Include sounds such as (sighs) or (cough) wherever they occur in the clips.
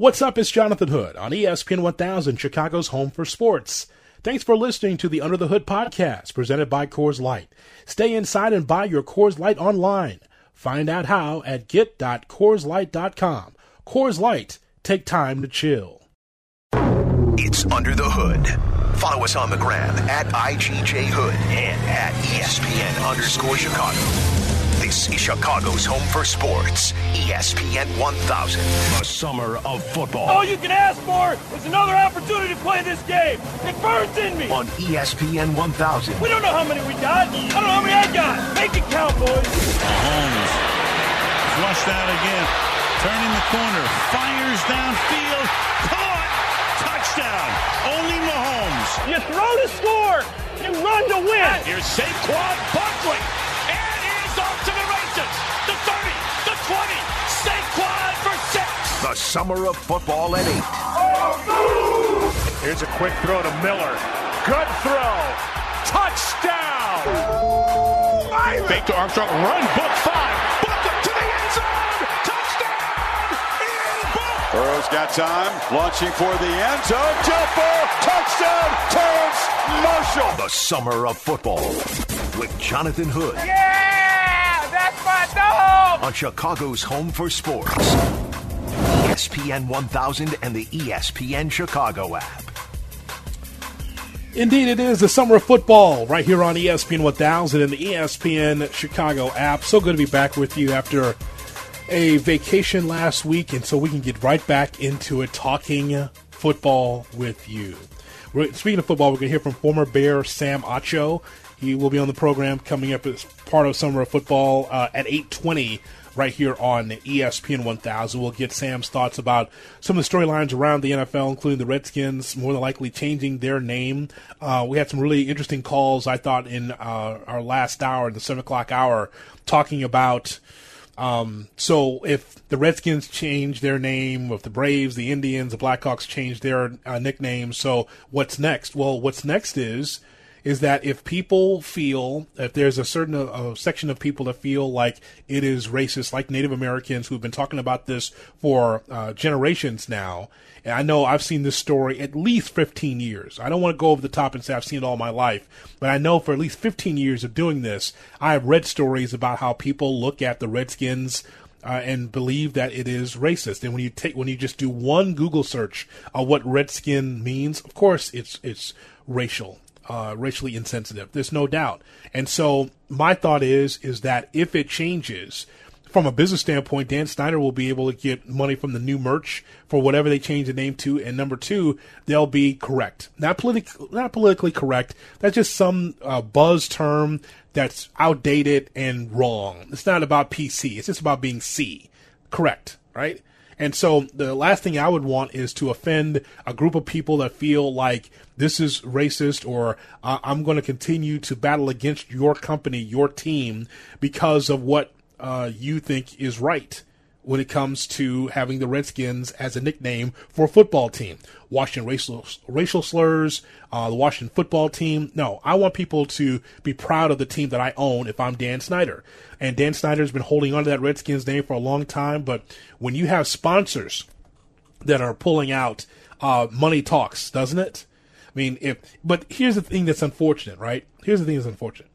What's up? It's Jonathan Hood on ESPN 1000, Chicago's home for sports. Thanks for listening to the Under the Hood podcast presented by Coors Light. Stay inside and buy your Coors Light online. Find out how at get.coorslight.com. Coors Light, take time to chill. It's Under the Hood. Follow us on the gram at IGJ Hood and at ESPN underscore Chicago. This is Chicago's home for sports. ESPN 1000. The summer of football. All you can ask for is another opportunity to play this game. It burns in me. On ESPN 1000. We don't know how many we got. I don't know how many I got. Make it count, boys. Mahomes flushed out again. Turning the corner. Fires downfield. Caught. Touchdown. Only Mahomes. You throw to score. You run to win. Here's Saquon Barkley. Saquon for six. The summer of football at eight. Here's a quick throw to Miller. Good throw. Touchdown. Fake to Armstrong. Run. Book five. Book it to the end zone. Touchdown. Burrow's got time. Launching for the end zone. Jump ball. Touchdown. Terrace Marshall. The summer of football with Jonathan Hood. Yeah! That's my dog! On Chicago's home for sports. ESPN 1000 and the ESPN Chicago app. Indeed, it is the summer of football right here on ESPN 1000 and the ESPN Chicago app. So good to be back with you after a vacation last week, and so we can get right back into it talking football with you. We're, speaking of football, we're going to hear from former Bear Sam Acho. He will be on the program coming up as part of Summer of Football uh, at 820 right here on ESPN 1000. We'll get Sam's thoughts about some of the storylines around the NFL, including the Redskins more than likely changing their name. Uh, we had some really interesting calls, I thought, in uh, our last hour, the 7 o'clock hour, talking about. Um, so if the Redskins change their name, if the Braves, the Indians, the Blackhawks change their uh, nicknames, so what's next? Well, what's next is is that if people feel if there's a certain uh, section of people that feel like it is racist, like Native Americans who've been talking about this for uh, generations now, and I know I've seen this story at least 15 years. I don't want to go over the top and say I've seen it all my life, but I know for at least 15 years of doing this, I have read stories about how people look at the Redskins. Uh, and believe that it is racist. And when you take when you just do one Google search of what redskin means, of course it's it's racial uh, racially insensitive. There's no doubt. And so my thought is is that if it changes from a business standpoint, Dan Snyder will be able to get money from the new merch for whatever they change the name to. And number two, they'll be correct, not politically, not politically correct. That's just some uh, buzz term that's outdated and wrong. It's not about PC. It's just about being C, correct, right? And so the last thing I would want is to offend a group of people that feel like this is racist or uh, I'm going to continue to battle against your company, your team, because of what uh, you think is right when it comes to having the Redskins as a nickname for a football team. Washington racial, racial slurs, uh, the Washington football team. No, I want people to be proud of the team that I own if I'm Dan Snyder. And Dan Snyder's been holding on to that Redskins name for a long time, but when you have sponsors that are pulling out, uh, money talks, doesn't it? I mean, if, but here's the thing that's unfortunate, right? Here's the thing that's unfortunate.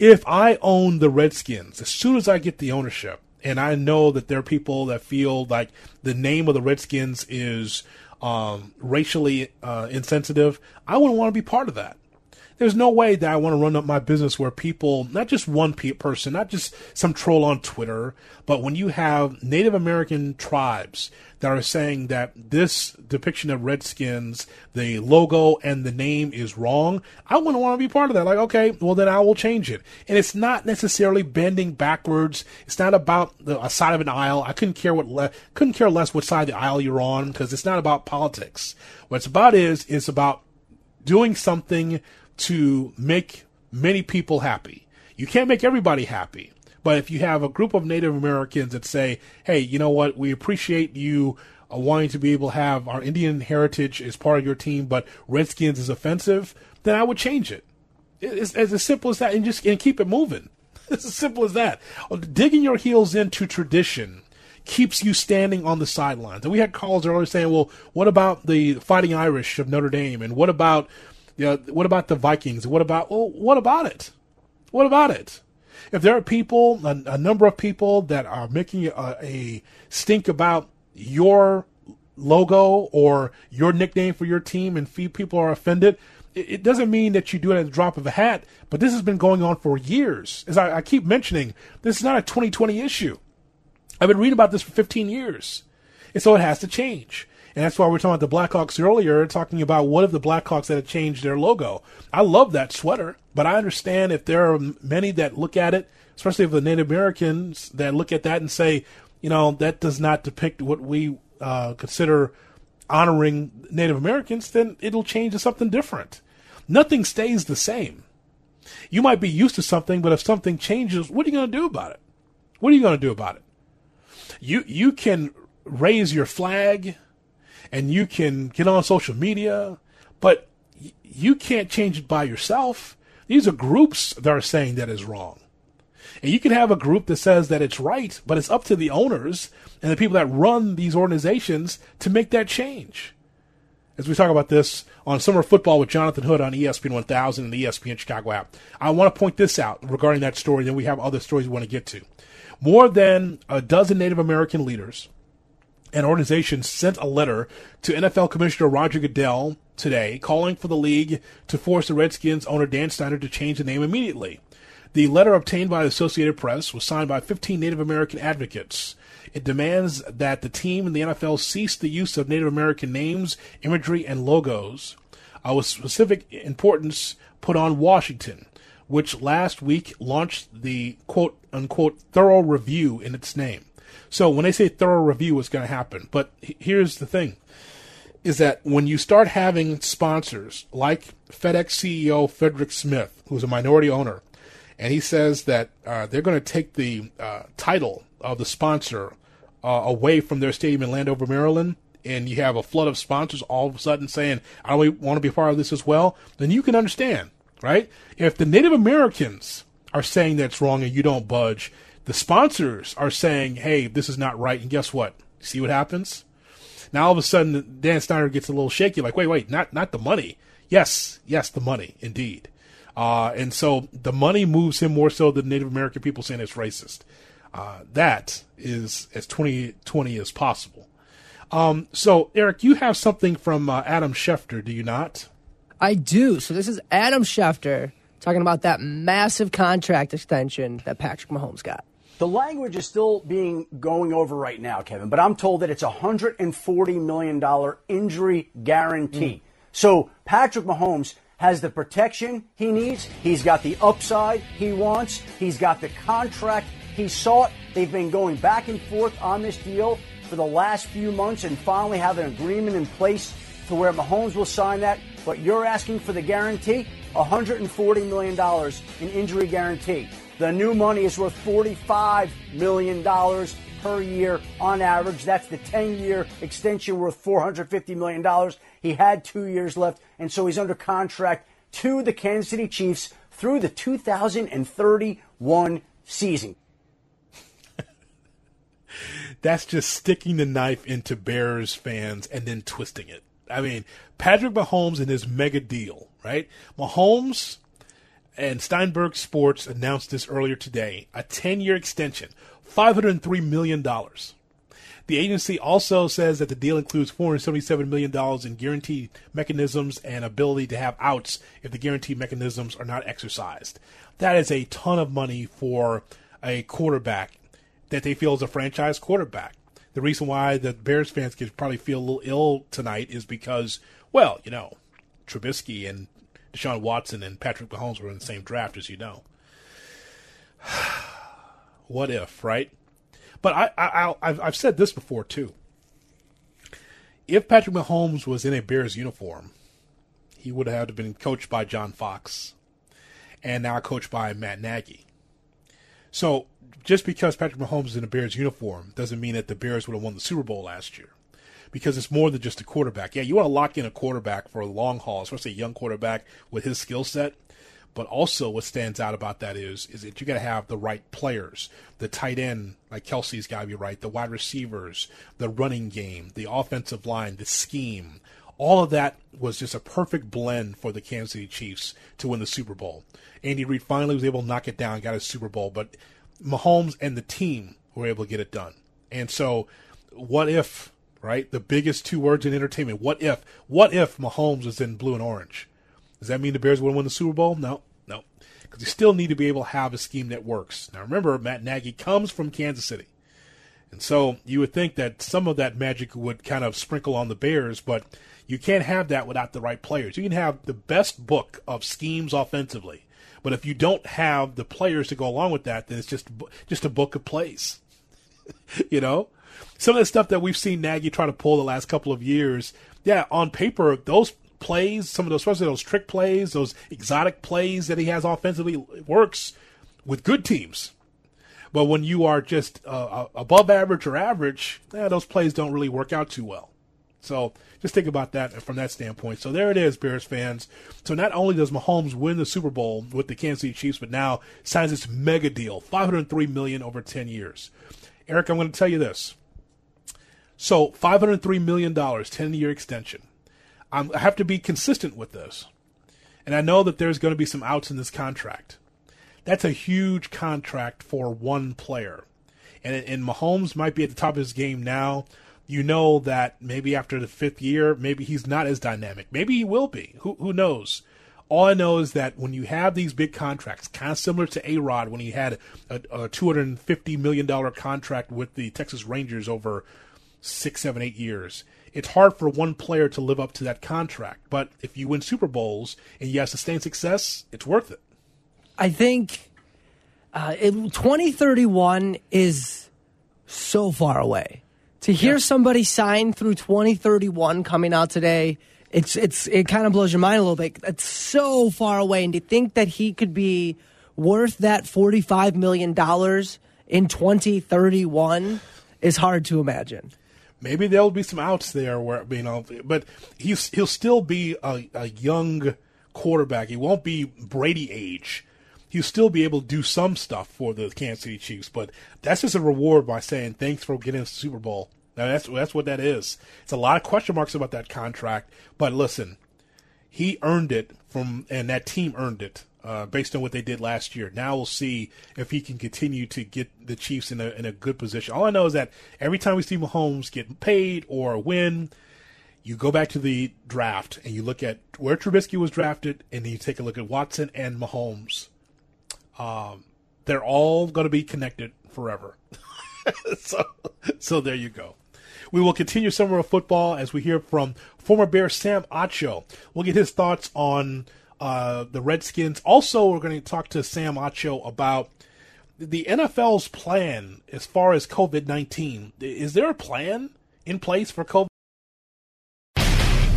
If I own the Redskins, as soon as I get the ownership, and I know that there are people that feel like the name of the Redskins is um, racially uh, insensitive, I wouldn't want to be part of that there's no way that I want to run up my business where people, not just one person, not just some troll on Twitter, but when you have Native American tribes that are saying that this depiction of Redskins, the logo and the name is wrong, I wouldn't want to be part of that. Like, okay, well then I will change it. And it's not necessarily bending backwards. It's not about the a side of an aisle. I couldn't care what le- couldn't care less what side of the aisle you're on because it's not about politics. What it's about is it's about doing something to make many people happy. You can't make everybody happy. But if you have a group of Native Americans that say, hey, you know what, we appreciate you uh, wanting to be able to have our Indian heritage as part of your team, but Redskins is offensive, then I would change it. It's, it's as simple as that and just and keep it moving. (laughs) It's as simple as that. Digging your heels into tradition keeps you standing on the sidelines. And we had calls earlier saying, well, what about the Fighting Irish of Notre Dame? And what about, you know, what about the Vikings? What about, well, what about it? What about it? If there are people, a, a number of people that are making a, a stink about your logo or your nickname for your team and few people are offended, it doesn't mean that you do it at the drop of a hat, but this has been going on for years. As I, I, keep mentioning, this is not a 2020 issue. I've been reading about this for 15 years. And so it has to change. And that's why we are talking about the Blackhawks earlier, talking about what if the Blackhawks had changed their logo. I love that sweater, but I understand if there are many that look at it, especially if the Native Americans that look at that and say, you know, that does not depict what we uh, consider honoring Native Americans, then it'll change to something different. Nothing stays the same. You might be used to something, but if something changes, what are you going to do about it? What are you going to do about it? You you can raise your flag, and you can get on social media, but you can't change it by yourself. These are groups that are saying that is wrong. And you can have a group that says that it's right, but it's up to the owners and the people that run these organizations to make that change. As we talk about this on Summer Football with Jonathan Hood on ESPN 1000 and the ESPN Chicago app, I want to point this out regarding that story. Then we have other stories we want to get to. More than a dozen Native American leaders and organization sent a letter to NFL Commissioner Roger Goodell today calling for the league to force the Redskins owner Dan Snyder to change the name immediately. The letter obtained by the Associated Press was signed by 15 Native American advocates. It demands that the team and the NFL cease the use of Native American names, imagery, and logos, uh, with specific importance put on Washington, which last week launched the quote unquote thorough review in its name. So when they say thorough review, what's going to happen? But here's the thing is that when you start having sponsors like FedEx CEO Frederick Smith, who's a minority owner, and he says that uh, they're going to take the uh, title of the sponsor uh, away from their stadium in Landover, Maryland, and you have a flood of sponsors all of a sudden saying, "I want to be part of this as well," then you can understand, right? If the Native Americans are saying that's wrong and you don't budge, the sponsors are saying, "Hey, this is not right," and guess what? See what happens? Now all of a sudden, Dan Snyder gets a little shaky, like, "Wait, wait, not not the money." Yes, yes, the money, indeed. Uh, and so the money moves him more so than Native American people saying it's racist. Uh, that is as 2020 as possible. Um, so, Eric, you have something from uh, Adam Schefter, do you not? I do. So, this is Adam Schefter talking about that massive contract extension that Patrick Mahomes got. The language is still being going over right now, Kevin, but I'm told that it's a $140 million injury guarantee. Mm. So, Patrick Mahomes has the protection he needs. He's got the upside he wants. He's got the contract he sought. They've been going back and forth on this deal for the last few months and finally have an agreement in place to where Mahomes will sign that. But you're asking for the guarantee $140 million in injury guarantee. The new money is worth $45 million per year on average. That's the 10 year extension worth $450 million. He had two years left, and so he's under contract to the Kansas City Chiefs through the 2031 season. (laughs) That's just sticking the knife into Bears fans and then twisting it. I mean, Patrick Mahomes and his mega deal, right? Mahomes and Steinberg Sports announced this earlier today a 10 year extension, $503 million. The agency also says that the deal includes $477 million in guarantee mechanisms and ability to have outs if the guarantee mechanisms are not exercised. That is a ton of money for a quarterback that they feel is a franchise quarterback. The reason why the Bears fans could probably feel a little ill tonight is because, well, you know, Trubisky and Deshaun Watson and Patrick Mahomes were in the same draft, as you know. (sighs) what if, right? But I, I, I've, I've said this before too. If Patrick Mahomes was in a Bears uniform, he would have been coached by John Fox, and now coached by Matt Nagy. So just because Patrick Mahomes is in a Bears uniform doesn't mean that the Bears would have won the Super Bowl last year. Because it's more than just a quarterback. Yeah, you want to lock in a quarterback for a long haul, especially a young quarterback with his skill set. But also, what stands out about that is is that you got to have the right players. The tight end, like Kelce's got to be right. The wide receivers, the running game, the offensive line, the scheme. All of that was just a perfect blend for the Kansas City Chiefs to win the Super Bowl. Andy Reid finally was able to knock it down, got a Super Bowl, but Mahomes and the team were able to get it done. And so, what if, right? The biggest two words in entertainment. What if? What if Mahomes was in blue and orange? Does that mean the Bears would win the Super Bowl? No, no. Because you still need to be able to have a scheme that works. Now, remember, Matt Nagy comes from Kansas City. And so you would think that some of that magic would kind of sprinkle on the Bears, but you can't have that without the right players. You can have the best book of schemes offensively, but if you don't have the players to go along with that, then it's just just a book of plays. (laughs) you know, some of the stuff that we've seen Nagy try to pull the last couple of years, yeah, on paper those plays, some of those, especially those trick plays, those exotic plays that he has offensively, works with good teams. But when you are just uh, above average or average, yeah, those plays don't really work out too well. So just think about that from that standpoint. So there it is, Bears fans. So not only does Mahomes win the Super Bowl with the Kansas City Chiefs, but now signs this mega deal, 503 million over 10 years. Eric, I'm going to tell you this. So 503 million dollars, 10 year extension. I'm, I have to be consistent with this. And I know that there's going to be some outs in this contract. That's a huge contract for one player. And, and Mahomes might be at the top of his game now. You know that maybe after the fifth year, maybe he's not as dynamic. Maybe he will be. Who, who knows? All I know is that when you have these big contracts, kind of similar to A Rod when he had a, a $250 million contract with the Texas Rangers over six, seven, eight years, it's hard for one player to live up to that contract. But if you win Super Bowls and you have sustained success, it's worth it. I think uh, it, 2031 is so far away. To hear yeah. somebody sign through 2031 coming out today, it's it's it kind of blows your mind a little bit. It's so far away, and to think that he could be worth that 45 million dollars in 2031 is hard to imagine maybe there'll be some outs there where you know, but he's he'll still be a, a young quarterback. He won't be Brady age. He'll still be able to do some stuff for the Kansas City Chiefs, but that's just a reward by saying thanks for getting us the Super Bowl. Now that's that's what that is. It's a lot of question marks about that contract, but listen, he earned it from, and that team earned it uh, based on what they did last year. Now we'll see if he can continue to get the Chiefs in a in a good position. All I know is that every time we see Mahomes get paid or win, you go back to the draft and you look at where Trubisky was drafted, and you take a look at Watson and Mahomes. Um, they're all going to be connected forever. (laughs) so, so there you go. We will continue summer of football as we hear from former Bear Sam Acho. We'll get his thoughts on uh, the Redskins. Also, we're going to talk to Sam Acho about the NFL's plan as far as COVID 19. Is there a plan in place for COVID?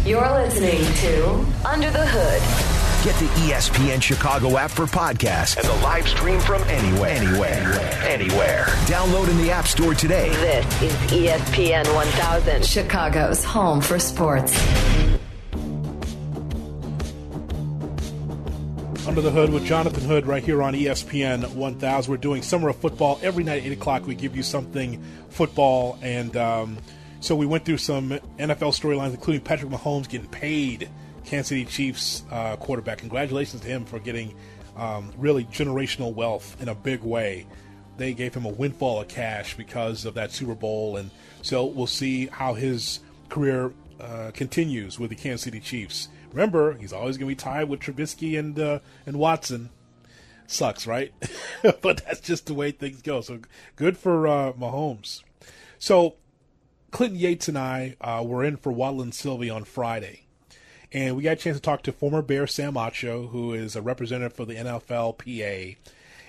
You're listening to Under the Hood. Get the ESPN Chicago app for podcasts and the live stream from anywhere. Anywhere. Anywhere. Download in the App Store today. This is ESPN 1000, Chicago's home for sports. Under the Hood with Jonathan Hood right here on ESPN 1000. We're doing summer of football every night at 8 o'clock. We give you something football. And um, so we went through some NFL storylines, including Patrick Mahomes getting paid, Kansas City Chiefs uh, quarterback. Congratulations to him for getting um, really generational wealth in a big way. They gave him a windfall of cash because of that Super Bowl. And so we'll see how his career uh, continues with the Kansas City Chiefs. Remember, he's always going to be tied with Trubisky and uh, and Watson. Sucks, right? (laughs) but that's just the way things go. So good for uh, Mahomes. So Clinton Yates and I uh, were in for Waddle and Silvy on Friday, and we got a chance to talk to former Bear Sam Acho, who is a representative for the NFLPA,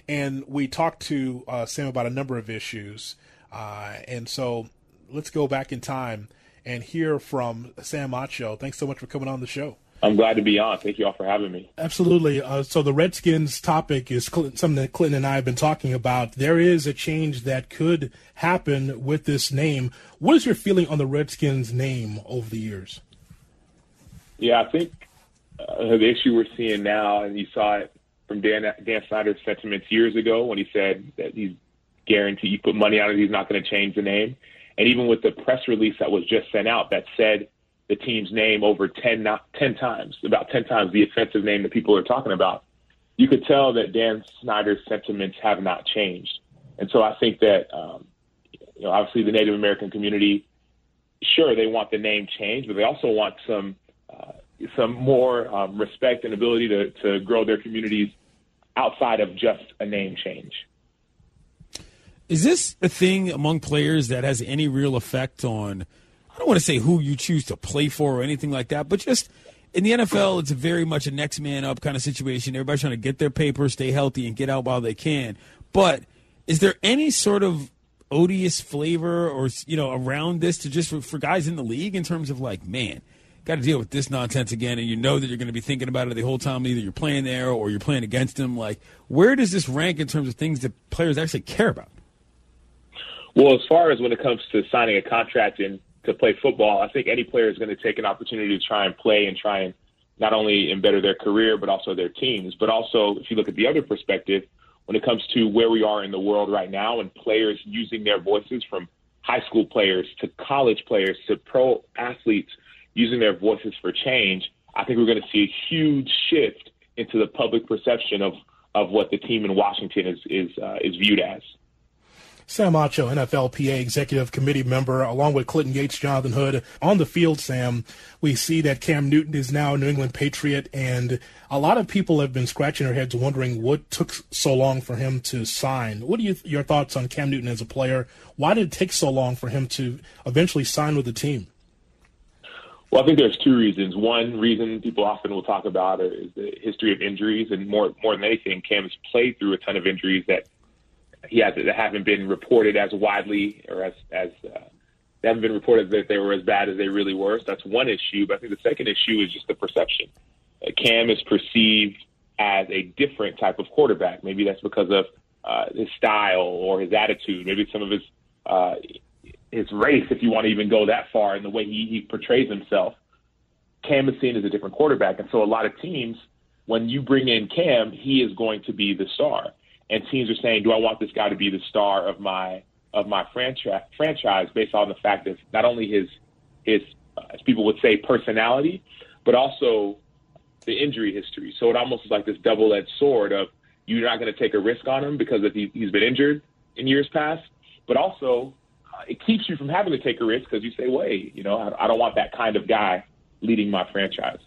and we talked to uh, Sam about a number of issues. Uh, and so let's go back in time and hear from Sam Acho. Thanks so much for coming on the show. I'm glad to be on. Thank you all for having me. Absolutely. Uh, so the Redskins topic is something that Clinton and I have been talking about. There is a change that could happen with this name. What is your feeling on the Redskins name over the years? Yeah, I think uh, the issue we're seeing now, and you saw it from Dan Dan Snyder's sentiments years ago when he said that he's guaranteed you put money on it, he's not going to change the name. And even with the press release that was just sent out that said the team's name over 10, not 10 times, about 10 times the offensive name that people are talking about, you could tell that Dan Snyder's sentiments have not changed. And so I think that, um, you know, obviously the Native American community, sure, they want the name changed, but they also want some uh, some more um, respect and ability to, to grow their communities outside of just a name change. Is this a thing among players that has any real effect on? I don't want to say who you choose to play for or anything like that, but just in the NFL, it's very much a next man up kind of situation. Everybody's trying to get their paper, stay healthy, and get out while they can. But is there any sort of odious flavor or you know around this to just for, for guys in the league in terms of like, man, got to deal with this nonsense again, and you know that you're going to be thinking about it the whole time. Either you're playing there or you're playing against them. Like, where does this rank in terms of things that players actually care about? Well, as far as when it comes to signing a contract and to play football, I think any player is going to take an opportunity to try and play and try and not only better their career but also their teams. But also, if you look at the other perspective, when it comes to where we are in the world right now and players using their voices from high school players to college players to pro athletes using their voices for change, I think we're going to see a huge shift into the public perception of, of what the team in Washington is is uh, is viewed as. Sam Acho, NFLPA executive committee member, along with Clinton Yates, Jonathan Hood. On the field, Sam, we see that Cam Newton is now a New England Patriot, and a lot of people have been scratching their heads wondering what took so long for him to sign. What are you, your thoughts on Cam Newton as a player? Why did it take so long for him to eventually sign with the team? Well, I think there's two reasons. One reason people often will talk about is the history of injuries, and more more than anything, Cam has played through a ton of injuries that he has that haven't been reported as widely or as as uh, they haven't been reported that they were as bad as they really were. So that's one issue. But I think the second issue is just the perception. Uh, Cam is perceived as a different type of quarterback. Maybe that's because of uh, his style or his attitude. Maybe some of his uh, his race, if you want to even go that far, in the way he, he portrays himself. Cam is seen as a different quarterback, and so a lot of teams, when you bring in Cam, he is going to be the star and teams are saying, "Do I want this guy to be the star of my of my franchise franchise based on the fact that not only his his uh, as people would say personality, but also the injury history. So it almost is like this double edged sword of you're not going to take a risk on him because of he, he's been injured in years past, but also uh, it keeps you from having to take a risk because you say, wait, you know, I, I don't want that kind of guy leading my franchise.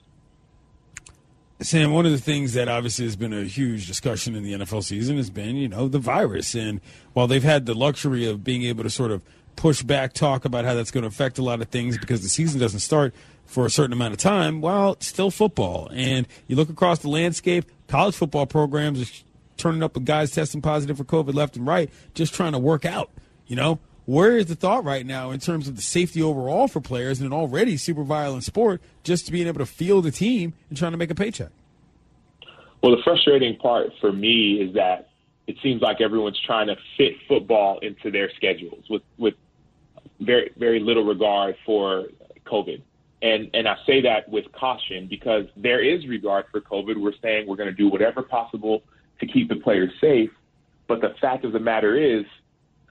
Sam, one of the things that obviously has been a huge discussion in the NFL season has been, you know, the virus. And while they've had the luxury of being able to sort of push back talk about how that's going to affect a lot of things because the season doesn't start for a certain amount of time, well, it's still football. And you look across the landscape, college football programs are turning up with guys testing positive for COVID left and right, just trying to work out, you know? Where is the thought right now in terms of the safety overall for players in an already super violent sport, just to being able to field a team and trying to make a paycheck? Well, the frustrating part for me is that it seems like everyone's trying to fit football into their schedules with with very very little regard for COVID. And and I say that with caution because there is regard for COVID. We're saying we're going to do whatever possible to keep the players safe, but the fact of the matter is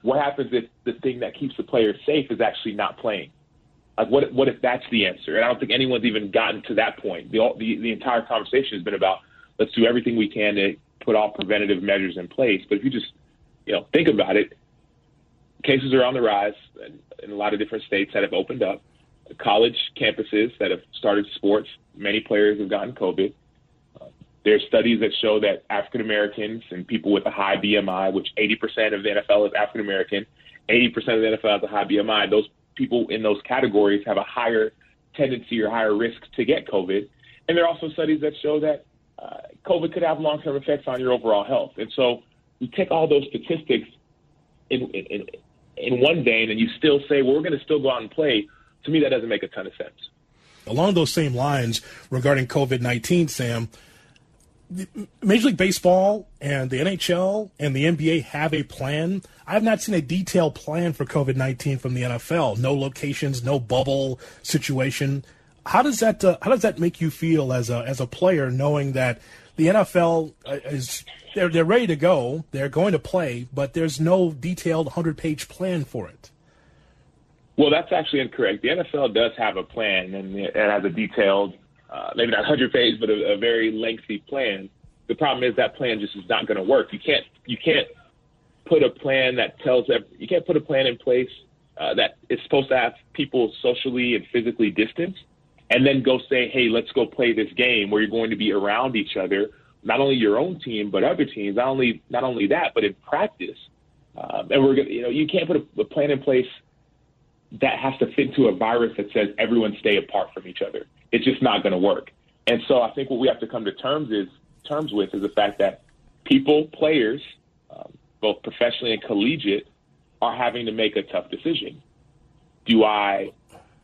what happens if the thing that keeps the players safe is actually not playing? Like, what what if that's the answer? And I don't think anyone's even gotten to that point. The the, the entire conversation has been about let's do everything we can to put all preventative measures in place. But if you just you know think about it, cases are on the rise in a lot of different states that have opened up. College campuses that have started sports, many players have gotten COVID. There are studies that show that African Americans and people with a high BMI, which 80% of the NFL is African American, 80% of the NFL has a high BMI. Those people in those categories have a higher tendency or higher risk to get COVID. And there are also studies that show that uh, COVID could have long term effects on your overall health. And so you take all those statistics in, in, in one vein and you still say, well, we're going to still go out and play. To me, that doesn't make a ton of sense. Along those same lines regarding COVID 19, Sam, Major League Baseball and the NHL and the NBA have a plan. I have not seen a detailed plan for COVID 19 from the NFL. No locations, no bubble situation. How does that uh, how does that make you feel as a as a player knowing that the NFL uh, is they're they're ready to go. They're going to play, but there's no detailed 100-page plan for it. Well, that's actually incorrect. The NFL does have a plan, and it has a detailed, uh, maybe not 100 page, but a, a very lengthy plan. The problem is that plan just is not going to work. You can't you can't put a plan that tells you can't put a plan in place uh, that is supposed to have people socially and physically distanced, and then go say, "Hey, let's go play this game where you're going to be around each other, not only your own team but other teams. Not only not only that, but in practice." Um, and we're gonna, you know, you can't put a, a plan in place that has to fit to a virus that says everyone stay apart from each other. It's just not going to work. And so I think what we have to come to terms is terms with is the fact that people, players, um, both professionally and collegiate, are having to make a tough decision. Do I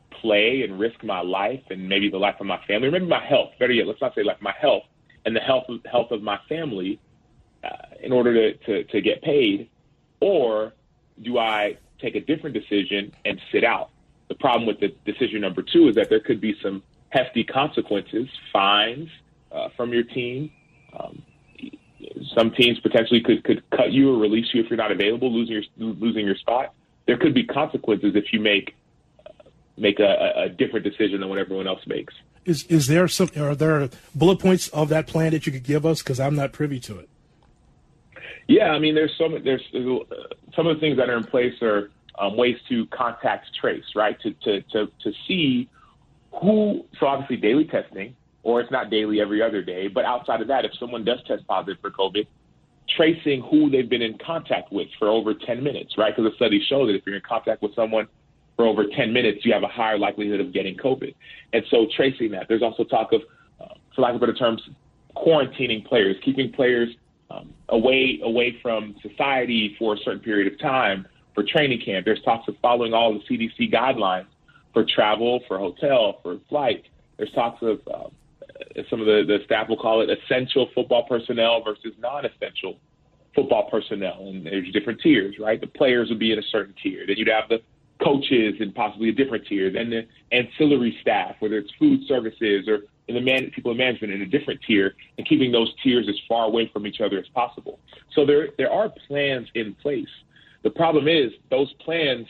play and risk my life and maybe the life of my family, or maybe my health? Better yet, let's not say like my health and the health health of my family uh, in order to, to, to get paid, or do I take a different decision and sit out. The problem with the decision number two is that there could be some hefty consequences, fines uh, from your team. Um, some teams potentially could, could cut you or release you if you're not available, losing your losing your spot. There could be consequences if you make uh, make a, a different decision than what everyone else makes. Is is there some are there bullet points of that plan that you could give us? Because I'm not privy to it. Yeah, I mean, there's some there's, uh, some of the things that are in place are um, ways to contact trace, right? To to to to see who. So obviously daily testing, or it's not daily every other day. But outside of that, if someone does test positive for COVID, tracing who they've been in contact with for over 10 minutes, right? Because the studies show that if you're in contact with someone for over 10 minutes, you have a higher likelihood of getting COVID. And so tracing that. There's also talk of, uh, for lack of better terms, quarantining players, keeping players um, away away from society for a certain period of time for training camp. There's talks of following all the CDC guidelines for travel, for hotel, for flight. There's talks of uh, some of the, the staff will call it essential football personnel versus non-essential football personnel, and there's different tiers, right? The players would be in a certain tier. Then you'd have the coaches and possibly a different tier. Then the ancillary staff, whether it's food services or in the man, people in management in a different tier, and keeping those tiers as far away from each other as possible. So there there are plans in place. The problem is those plans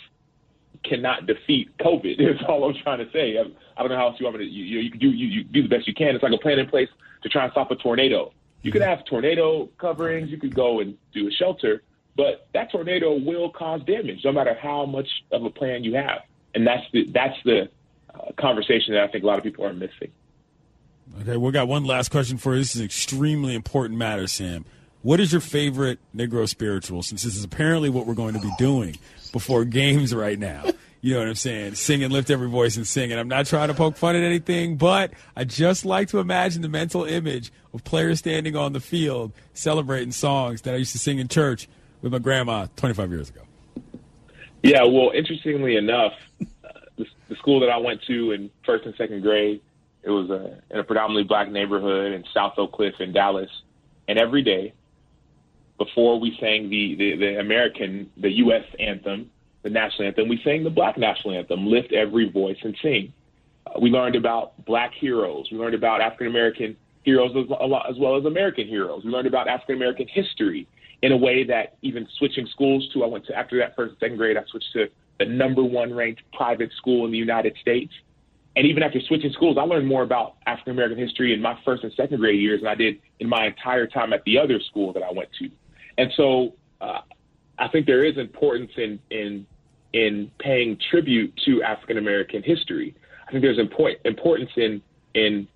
cannot defeat COVID. (laughs) Is all I'm trying to say. I, I don't know how else you want me to. You, you, you, do, you, you do the best you can. It's like a plan in place to try and stop a tornado. You could have tornado coverings. You could go and do a shelter, but that tornado will cause damage no matter how much of a plan you have. And that's the that's the uh, conversation that I think a lot of people are missing. Okay, we got one last question for you. This is an extremely important matter, Sam. What is your favorite Negro spiritual? Since this is apparently what we're going to be doing before games right now. You know what I'm saying? Sing and lift every voice and sing. And I'm not trying to poke fun at anything, but I just like to imagine the mental image of players standing on the field celebrating songs that I used to sing in church with my grandma 25 years ago. Yeah, well, interestingly enough, uh, the, the school that I went to in first and second grade, it was a, in a predominantly black neighborhood in South Oak Cliff in Dallas. And every day before we sang the, the, the American, the U.S. anthem, the national anthem, we sang the black national anthem, Lift Every Voice and Sing. Uh, we learned about black heroes. We learned about African American heroes as, as well as American heroes. We learned about African American history in a way that even switching schools to, I went to, after that first second grade, I switched to the number one ranked private school in the United States. And even after switching schools, I learned more about African American history in my first and second grade years than I did in my entire time at the other school that I went to. And so uh, I think there is importance in in in paying tribute to African American history. I think there's important importance in in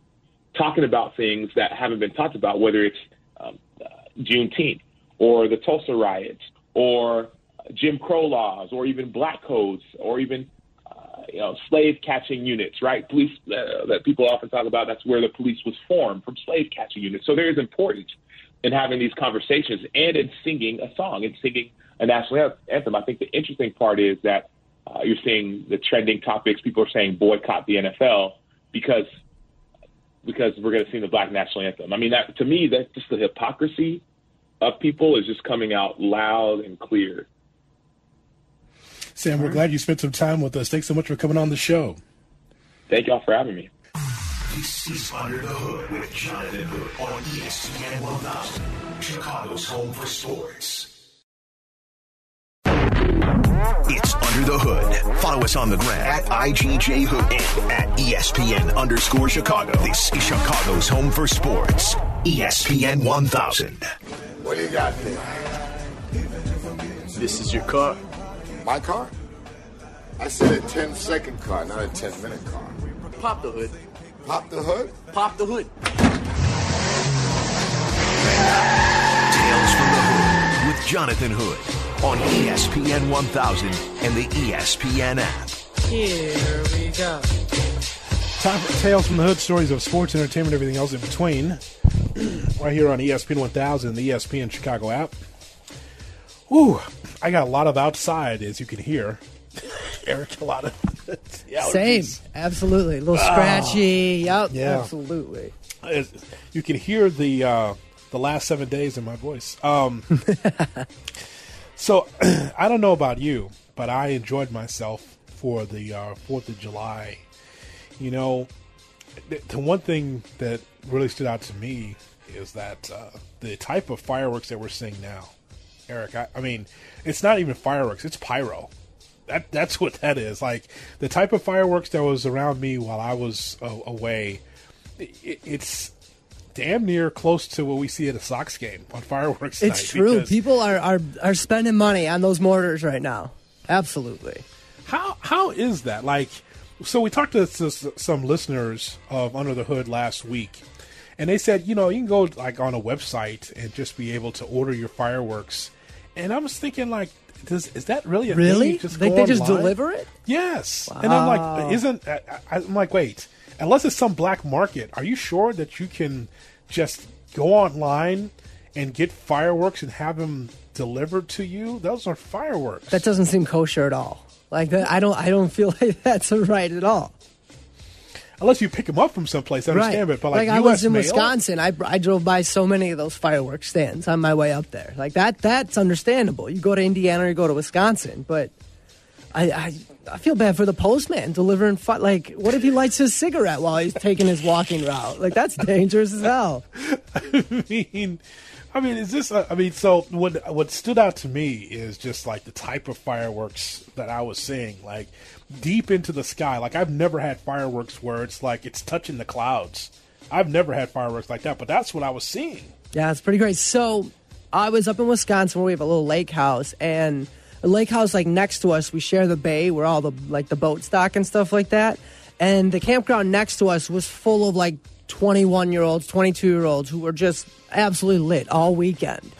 talking about things that haven't been talked about, whether it's um, uh, Juneteenth or the Tulsa riots or Jim Crow laws or even black codes or even uh, you know slave catching units, right? Police uh, that people often talk about. That's where the police was formed from slave catching units. So there is importance in having these conversations and in singing a song and singing a national anthem. I think the interesting part is that uh, you're seeing the trending topics. People are saying boycott the NFL because because we're going to sing the black national anthem. I mean, that to me, that's just the hypocrisy of people is just coming out loud and clear. Sam, we're glad you spent some time with us. Thanks so much for coming on the show. Thank y'all for having me. This is Under the Hood with Jonathan Hood on ESPN 1000, Chicago's home for sports. It's Under the Hood. Follow us on the gram at IGJ Hood and at ESPN underscore Chicago. This is Chicago's home for sports. ESPN 1000. What do you got there? This is your car. My car? I said a 10 second car, not a 10 minute car. Pop the hood. Pop the hood? Pop the hood. Tales from the Hood with Jonathan Hood on ESPN 1000 and the ESPN app. Here we go. Time for Tales from the Hood, stories of sports, entertainment, everything else in between. (clears throat) right here on ESPN 1000 and the ESPN Chicago app. Ooh, I got a lot of outside, as you can hear. Eric, a lot of. (laughs) Same, absolutely. A little scratchy. Yep, Yeah. absolutely. You can hear the uh, the last seven days in my voice. Um, (laughs) so (clears throat) I don't know about you, but I enjoyed myself for the uh, Fourth of July. You know, the, the one thing that really stood out to me is that uh, the type of fireworks that we're seeing now, Eric. I, I mean, it's not even fireworks; it's pyro. That that's what that is. Like the type of fireworks that was around me while I was uh, away. It, it's damn near close to what we see at a Sox game on (laughs) fireworks. It's true. People are, are are spending money on those mortars right now. Absolutely. How how is that? Like, so we talked to s- some listeners of Under the Hood last week, and they said, you know, you can go like on a website and just be able to order your fireworks. And I was thinking, like, does is that really a thing? Really? Just Like they just online? deliver it? Yes. And I'm like, isn't I- I'm like, wait, unless it's some black market, are you sure that you can just go online and get fireworks and have them delivered to you? Those are fireworks. That doesn't seem kosher at all. Like that, I don't I don't feel (laughs) like that's right at all. Unless you pick them up from someplace, I understand right. it. But like, I US was in mail, Wisconsin. I, I drove by so many of those fireworks stands on my way up there. Like that that's understandable. You go to Indiana or you go to Wisconsin, but I I, I feel bad for the postman delivering fi- like what if he lights his cigarette while he's taking his walking route? Like that's dangerous as hell. (laughs) I mean, I mean, is this? A, I mean, so what? What stood out to me is just like the type of fireworks that I was seeing, like deep into the sky. Like I've never had fireworks where it's like it's touching the clouds. I've never had fireworks like that, but that's what I was seeing. Yeah, it's pretty great. So I was up in Wisconsin where we have a little lake house and a lake house like next to us, we share the bay where all the like the boat stock and stuff like that. And the campground next to us was full of like 21 year olds, 22 year olds who were just absolutely lit all weekend.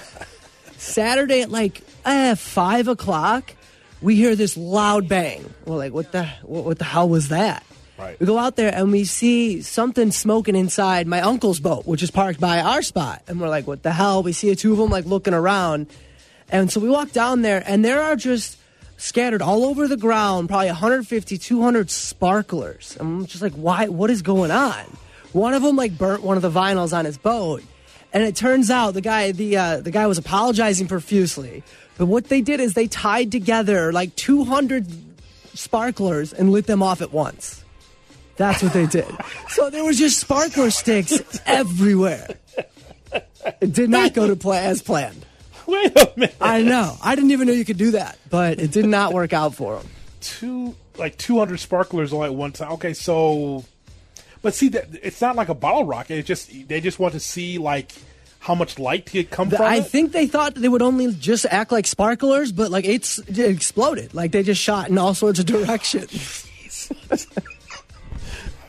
Saturday at like eh, five o'clock, we hear this loud bang. We're like, what the what, what the hell was that? Right. We go out there and we see something smoking inside my uncle's boat, which is parked by our spot. And we're like, what the hell? We see the two of them like looking around. And so we walk down there and there are just scattered all over the ground, probably 150, 200 sparklers. And I'm just like, why? What is going on? One of them like burnt one of the vinyls on his boat. And it turns out the guy, the uh, the guy was apologizing profusely. But what they did is they tied together like 200 sparklers and lit them off at once. That's what they did. so there was just sparkler sticks (laughs) everywhere. It did not go to plan as planned. Wait a minute. I know. I didn't even know you could do that, but it did not work out for him. Two like two hundred sparklers all at one time. Okay, so, but see that it's not like a bottle rocket. It just they just want to see like how much light could come The- from I it. think they thought they would only just act like sparklers, but like it's it exploded. Like they just shot in all sorts of directions. (laughs) I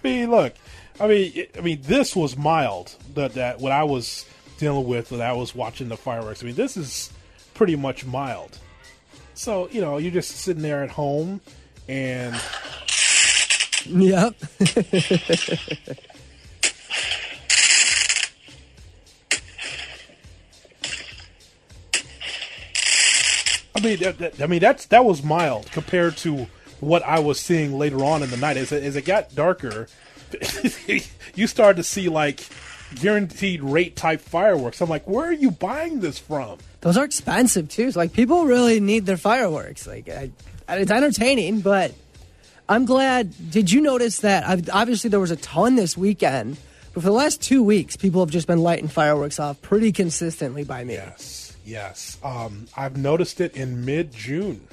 mean, look. I mean, it, I mean, this was mild. That that what I was dealing with when I was watching the fireworks. I mean, this is pretty much mild. So you know, you're just sitting there at home, and (laughs) Yep. I mean, that, that- I mean that's that was mild compared to what I was seeing later on in the night. As it, as it got darker, (laughs) you started to see like guaranteed rate type fireworks. I'm like, where are you buying this from? Those are expensive too. So, like people really need their fireworks. Like I, it's entertaining, but I'm glad. Did you notice that? I've, obviously, there was a ton this weekend, but for the last two weeks, people have just been lighting fireworks off pretty consistently by me. Yes, yes. Um, I've noticed it in mid June.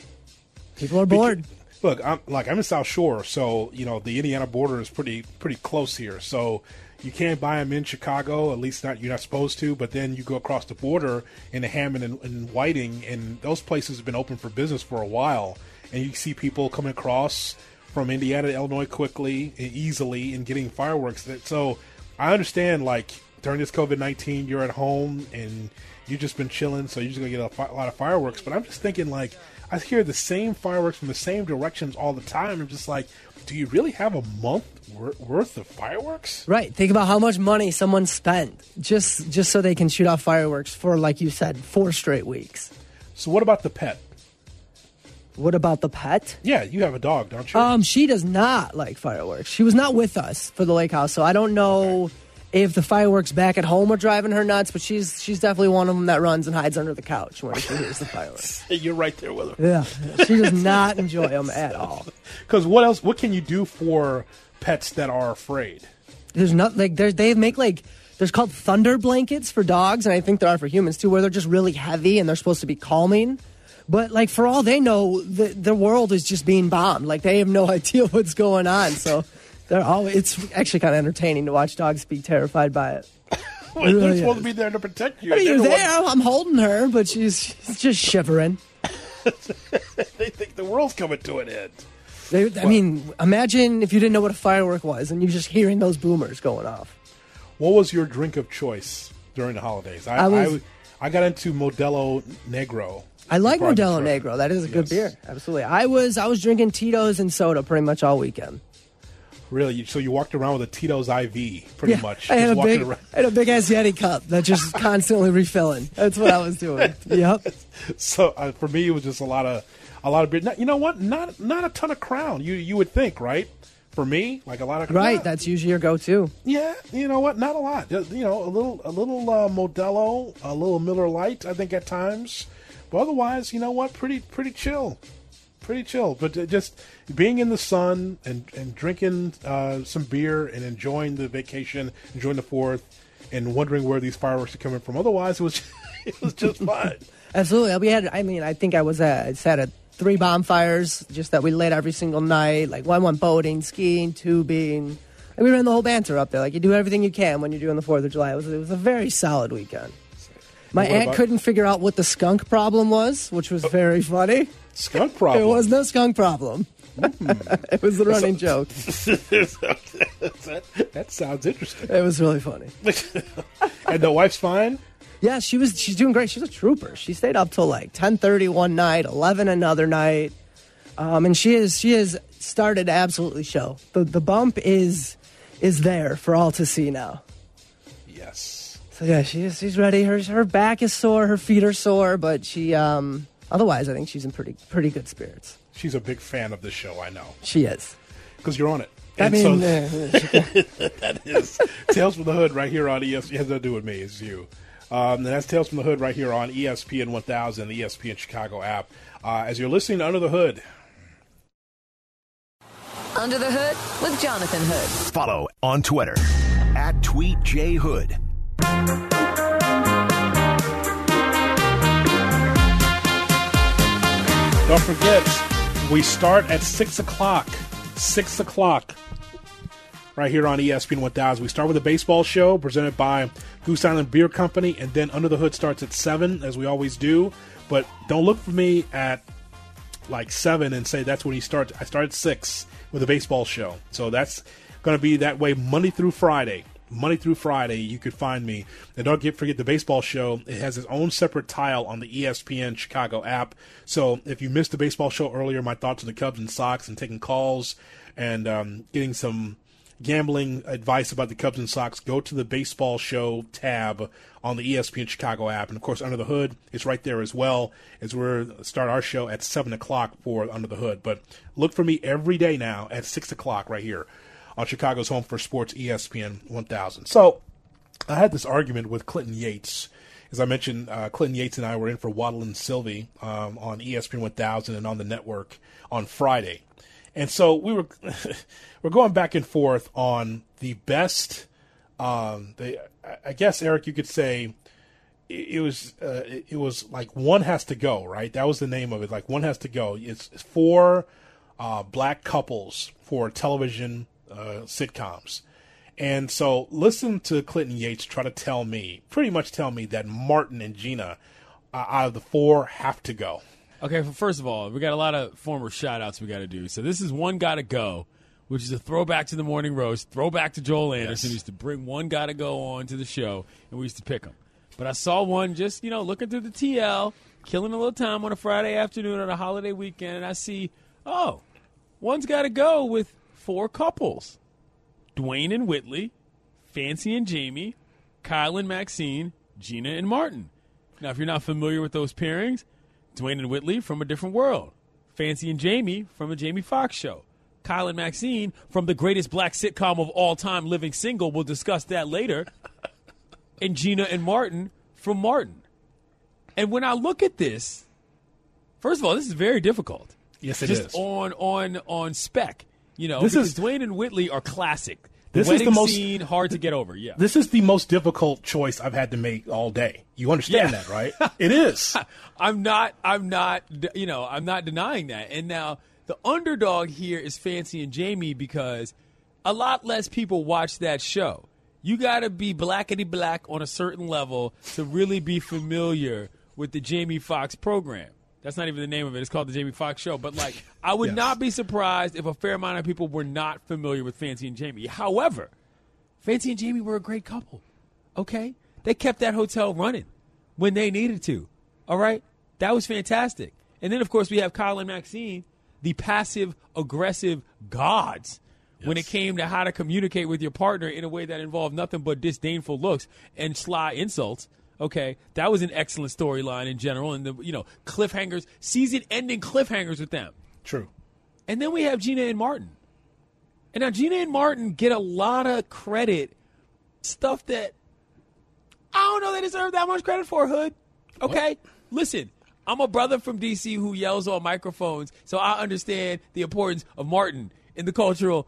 People are bored. Look, I'm like I'm in South Shore, so you know the Indiana border is pretty pretty close here. So you can't buy them in Chicago. At least not you're not supposed to. But then you go across the border in Hammond and, and Whiting, and those places have been open for business for a while. And you see people coming across from Indiana to Illinois quickly, and easily, and getting fireworks. So I understand, like during this COVID nineteen, you're at home and you've just been chilling, so you're just gonna get a, fi- a lot of fireworks. But I'm just thinking, like I hear the same fireworks from the same directions all the time. I'm just like, do you really have a month wor- worth of fireworks? Right. Think about how much money someone spent just just so they can shoot off fireworks for, like you said, four straight weeks. So what about the pet? What about the pet? Yeah, you have a dog, don't you? Um, she does not like fireworks. She was not with us for the lake house, so I don't know if the fireworks back at home are driving her nuts. But she's she's definitely one of them that runs and hides under the couch when she hears the fireworks. (laughs) You're right there with her. Yeah, she does not enjoy them at all. (laughs) Because what else? What can you do for pets that are afraid? There's not like there's they make like there's called thunder blankets for dogs, and I think there are for humans too, where they're just really heavy and they're supposed to be calming. But like for all they know, the the world is just being bombed. Like they have no (laughs) idea what's going on. So they're all. It's actually kind of entertaining to watch dogs be terrified by it. (laughs) Well, It they're supposed is. to be there to protect you. Are you the there? I'm holding her, but she's, she's just shivering. (laughs) they think the world's coming to an end. They, I mean, imagine if you didn't know what a firework was and you're just hearing those boomers going off. What was your drink of choice during the holidays? I I was- I, I got into Modelo Negro. I like Modelo. Negro. That is a good beer. Absolutely. I was I was drinking Tito's and soda pretty much all weekend. Really? So you walked around with a Tito's IV, pretty Yeah, much. I had a big, around. I had a big ass Yeti cup that just (laughs) constantly refilling. That's what I was doing. Yep. So uh, for me, it was just a lot of a lot of beer. Not- You know what? Not not a ton of Crown. You you would think, right? For me, like a lot of Right. not- That's usually your go-to. Yeah, you know what? Not a lot. You know, a little, a little uh, Modelo, a little Miller Lite. I think at times, but otherwise, you know what? Pretty, pretty chill, pretty chill. But uh, just being in the sun and and drinking uh, some beer and enjoying the vacation, enjoying the Fourth, and wondering where these fireworks are coming from. Otherwise, it was (laughs) it was just fun. (laughs) Absolutely. We had. I mean, I think I was at. I sat at three bonfires just that we lit every single night. Like one went boating, skiing, tubing. And we ran the whole banter up there. Like you do everything you can when you're doing the Fourth of July. It was, it was a very solid weekend. My aunt about- couldn't figure out what the skunk problem was, which was very funny. Skunk problem. There was no skunk problem. (laughs) it was the running joke. that, (laughs) that sounds interesting. It was really funny. (laughs) and the wife's fine. Yeah, she was. She's doing great. She's a trooper. She stayed up till like ten thirty one night, eleven another night, um, and she is she has started absolutely show. the The bump is is there for all to see now. Yes. So yeah, she's she's ready. Her her back is sore, her feet are sore, but she um otherwise I think she's in pretty pretty good spirits. She's a big fan of the show. I know She is. because you're on it. I And mean, so- uh, (laughs) (laughs) that is Tales from the Hood right here on ESPN. It has nothing to do with me, it's you. Um, and that's Tales from the Hood right here on ESPN 1000, the ESPN Chicago app. Uh, as you're listening to Under the Hood, Under the Hood with Jonathan Hood. Follow on Twitter at TweetJHood. Don't forget, we start at 6 o'clock. 6 o'clock right here on ESPN 1000. We start with a baseball show presented by Goose Island Beer Company, and then Under the Hood starts at 7, as we always do. But don't look for me at like 7 and say that's when he starts. I start at 6 with a baseball show. So that's going to be that way Monday through Friday. Monday through Friday, you could find me. And don't get forget the baseball show. It has its own separate tile on the ESPN Chicago app. So if you missed the baseball show earlier, my thoughts on the Cubs and Sox, and taking calls and um, getting some gambling advice about the Cubs and Sox, go to the baseball show tab on the ESPN Chicago app. And of course, Under the Hood is right there as well as we start our show at 7 o'clock for Under the Hood. But look for me every day now at 6 o'clock right here on Chicago's Home for Sports ESPN 1000. So I had this argument with Clinton Yates. As I mentioned, uh, Clinton Yates and I were in for Waddle and Silvy um, on ESPN 1000 and on the network on Friday. And so we were (laughs) we're going back and forth on the best. Um, the I guess Eric, you could say it, it was uh, it, it was like one has to go, right? That was the name of it. Like one has to go. It's four uh, black couples for television uh, sitcoms. And so listen to Clinton Yates try to tell me, pretty much tell me that Martin and Gina uh, out of the four have to go. Okay, well, first of all, we got a lot of former shout outs we got to do. So this is One Gotta Go, which is a throwback to the morning roast, throwback to Joel Anderson, Yes. used to bring One Gotta Go on to the show, and we used to pick them. But I saw one just, you know, looking through the TL, killing a little time on a Friday afternoon on a holiday weekend, and I see, oh, one's got to go with four couples Dwayne and Whitley, Fancy and Jamie, Kyle and Maxine, Gina and Martin. Now, if you're not familiar with those pairings, Dwayne and Whitley from a different world, Fancy and Jamie from a Jamie Foxx show, Kyle and Maxine from the greatest black sitcom of all time, Living Single. We'll discuss that later. (laughs) and Gina and Martin from Martin. And when I look at this, first of all, this is very difficult. Yes, it Just is. on on on spec. You know, This is- Dwayne and Whitley are classic. This is the most- scene hard to get over. Yeah. This is the most difficult choice I've had to make all day. You understand Yeah. that, right? it is. (laughs) I'm not. I'm not. You know, I'm not denying that. And now the underdog here is Fancy and Jamie because a lot less people watch that show. You got to be blackety black on a certain level to really be familiar with the Jamie Foxx program. That's not even the name of it. It's called the Jamie Foxx Show. But like, (laughs) I would Yes. not be surprised if a fair amount of people were not familiar with Fancy and Jamie. However, Fancy and Jamie were a great couple. Okay? They kept that hotel running when they needed to. All right? That was fantastic. And then, of course, we have Kyle and Maxine, the passive aggressive gods when it came to how to communicate with your partner in a way that involved nothing but disdainful looks and sly insults. Okay, that was an excellent storyline in general, and the you know cliffhangers, season-ending cliffhangers with them. True. And then we have Gina and Martin. And now Gina and Martin get a lot of credit, stuff that I don't know they deserve that much credit for, Hood. Okay? Listen, I'm a brother from DC who yells on microphones, so I understand the importance of Martin in the cultural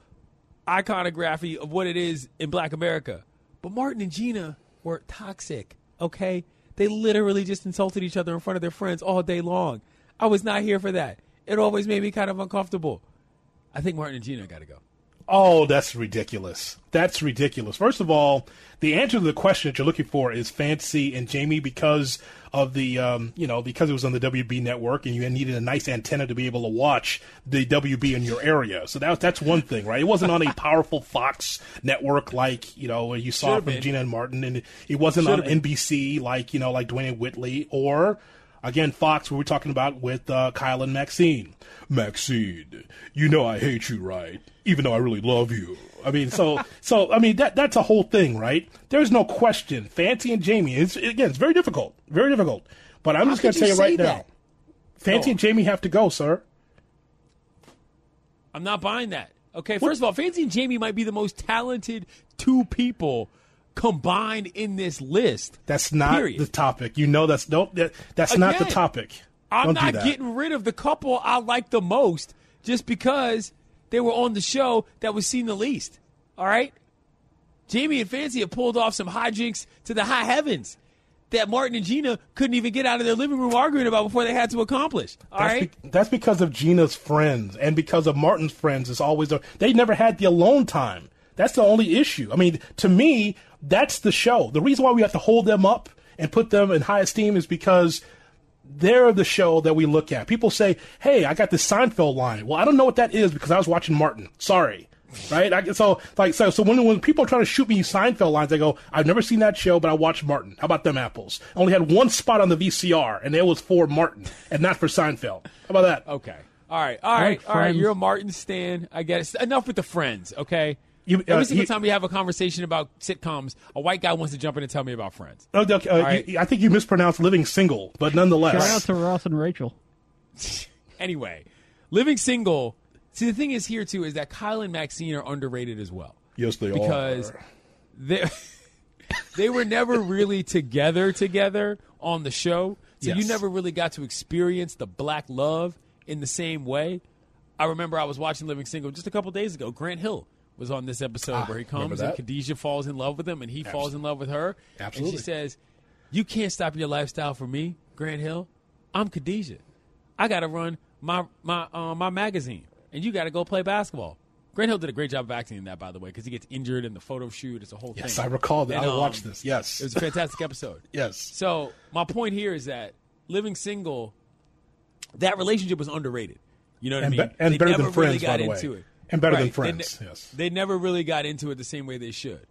iconography of what it is in black America. But Martin and Gina were toxic, okay? They literally just insulted each other in front of their friends all day long. I was not here for that. It always made me kind of uncomfortable. I think Martin and Gina got to go. Oh, that's ridiculous. That's ridiculous. First of all, the answer to the question that you're looking for is Fancy and Jamie because of the, um, you know, because it was on the WB network and you needed a nice antenna to be able to watch the WB in your area. So that, that's one thing, right? It wasn't on a (laughs) powerful Fox network like, you know, you saw Should've from been. Gina and Martin and it wasn't Should've on been. NBC like, you know, like Dwayne Whitley or Again, Fox, we were talking about with uh, Kyle and Maxine. Maxine, you know I hate you, right? Even though I really love you. I mean, so, (laughs) so I mean that that's a whole thing, right? There's no question. Fancy and Jamie, it's again, it's very difficult, very difficult. But I'm How just going to tell you you right say now. Fancy Go and Jamie have to go, sir. I'm not buying that. Okay, first of all, Fancy and Jamie might be the most talented two people combined in this list. That's not Period. the topic. You know that's nope. That, that's not the Again, topic. I'm Don't do not that. getting rid of the couple I like the most just because they were on the show that was seen the least. All right? Jamie and Fancy have pulled off some hijinks to the high heavens that Martin and Gina couldn't even get out of their living room arguing about before they had to accomplish. All That's, right? be- that's because of Gina's friends and because of Martin's friends. It's always a, they never had the alone time. That's the only issue. I mean, to me, that's the show. The reason why we have to hold them up and put them in high esteem is because they're the show that we look at. People say, "Hey, I got this Seinfeld line." Well, I don't know what that is because I was watching Martin. Sorry. Right, I, so like so. So when when people are trying to shoot me Seinfeld lines, I go, "I've never seen that show, but I watched Martin." How about them apples? I only had one spot on the VCR, and it was for Martin and not for Seinfeld. How about that? Okay. All right. All right. like all right. You're a Martin stan. I get it. Enough with the friends, okay? You- uh, Every single you- time we have a conversation about sitcoms, a white guy wants to jump in and tell me about friends. Oh, okay, uh, All right. you- I think you mispronounced "living single," but nonetheless, Shout out to Ross and Rachel. (laughs) Anyway, living single. See, the thing is here too is that Kyle and Maxine are underrated as well. yes, they because are. Because they (laughs) they were never really together together on the show, so you never really got to experience the black love in the same way. I remember I was watching Living Single just a couple days ago. Grant Hill was on this episode Ah, where he comes and? Khadijah falls in love with him and he falls in love with her. Absolutely. And she says, You can't stop your lifestyle for me, Grant Hill. I'm Khadijah. I got to run my my uh, my magazine, and you got to go play basketball. Grant Hill did a great job of acting in that, by the way, because he gets injured in the photo shoot. It's a whole Yes, thing. Yes, I recall that. And, I um, watched this. Yes. it was a fantastic episode. (laughs) Yes. So my point here is that living single, that relationship was underrated. You know what And I mean? be- and They better than Friends, really got by the way. into it. And better than Right. They Friends, ne- yes. They never really got into it the same way they should.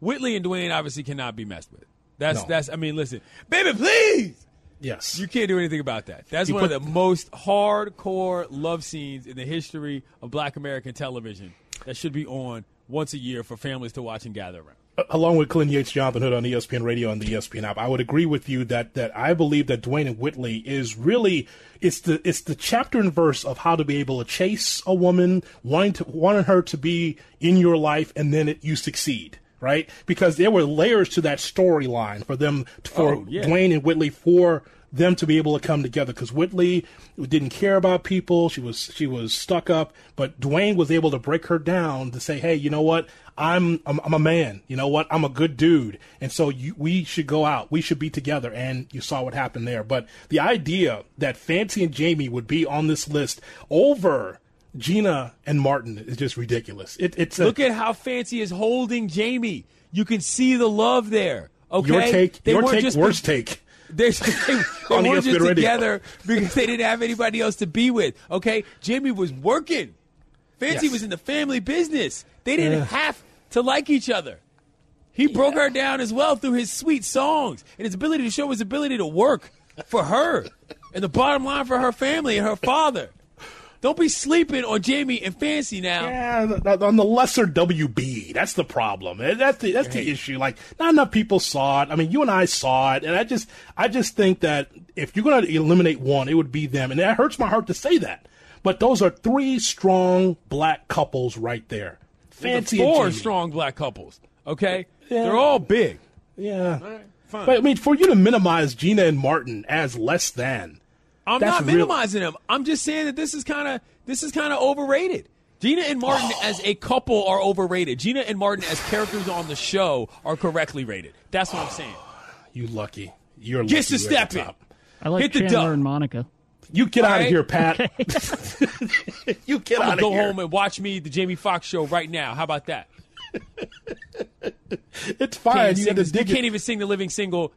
Whitley and Dwayne obviously cannot be messed with. That's No. that's. I mean, listen, baby, please. Yes. You can't do anything about that. That's You one put- of the most hardcore love scenes in the history of Black American television. That should be on once a year for families to watch and gather around. Along with Clint Yates, Jonathan Hood on ESPN Radio and the ESPN app, I would agree with you that that I believe that Dwayne and Whitley is really it's the it's the chapter and verse of how to be able to chase a woman, wanting to wanting her to be in your life, and then it, you succeed. Right, because there were layers to that storyline for them, for Oh, yeah. Dwayne and Whitley, for them to be able to come together. Because Whitley didn't care about people; she was she was stuck up. But Dwayne was able to break her down to say, "Hey, you know what? I'm I'm, I'm a man. You know what? I'm a good dude, and so you, we should go out. We should be together." And you saw what happened there. But the idea that Fancy and Jamie would be on this list over Gina and Martin is just ridiculous. It, it's a, Look at how Fancy is holding Jamie. You can see the love there. Okay, your take. They your take. just worst take. They, (laughs) they, weren't just together because they didn't have anybody else to be with. Okay, Jamie was working. Fancy Yes. was in the family business. They didn't Yeah. have to like each other. He broke her down as well through his sweet songs and his ability to show his ability to work for her and the bottom line for her family and her father. Don't be sleeping on Jamie and Fancy now. Yeah, th- th- on the lesser WB, that's the problem. Eh, That's the that's the issue. Like, not enough people saw it. I mean, you and I saw it, and I just I just think that if you're going to eliminate one, it would be them, and that hurts my heart to say that. But those are three strong black couples right there. Fancy the four Jamie. strong black couples. Okay, Yeah. they're all big. Yeah, fine. but I mean, for you to minimize Gina and Martin as less than, I'm That's not real- minimizing them. I'm just saying that this is kind of this is kind of overrated. Gina and Martin oh. as a couple are overrated. Gina and Martin as characters on the show are correctly rated. That's what I'm saying. (sighs) you lucky. You're Gets lucky to you're step the in. I like Hit the Chandler dub. and Monica. You get All out of here, Pat. (laughs) (laughs) you get I'm out of go here. Go home and watch me the Jamie Foxx show right now. How about that? (laughs) It's fine. Can't, You sing, had to dig you can't even sing the living single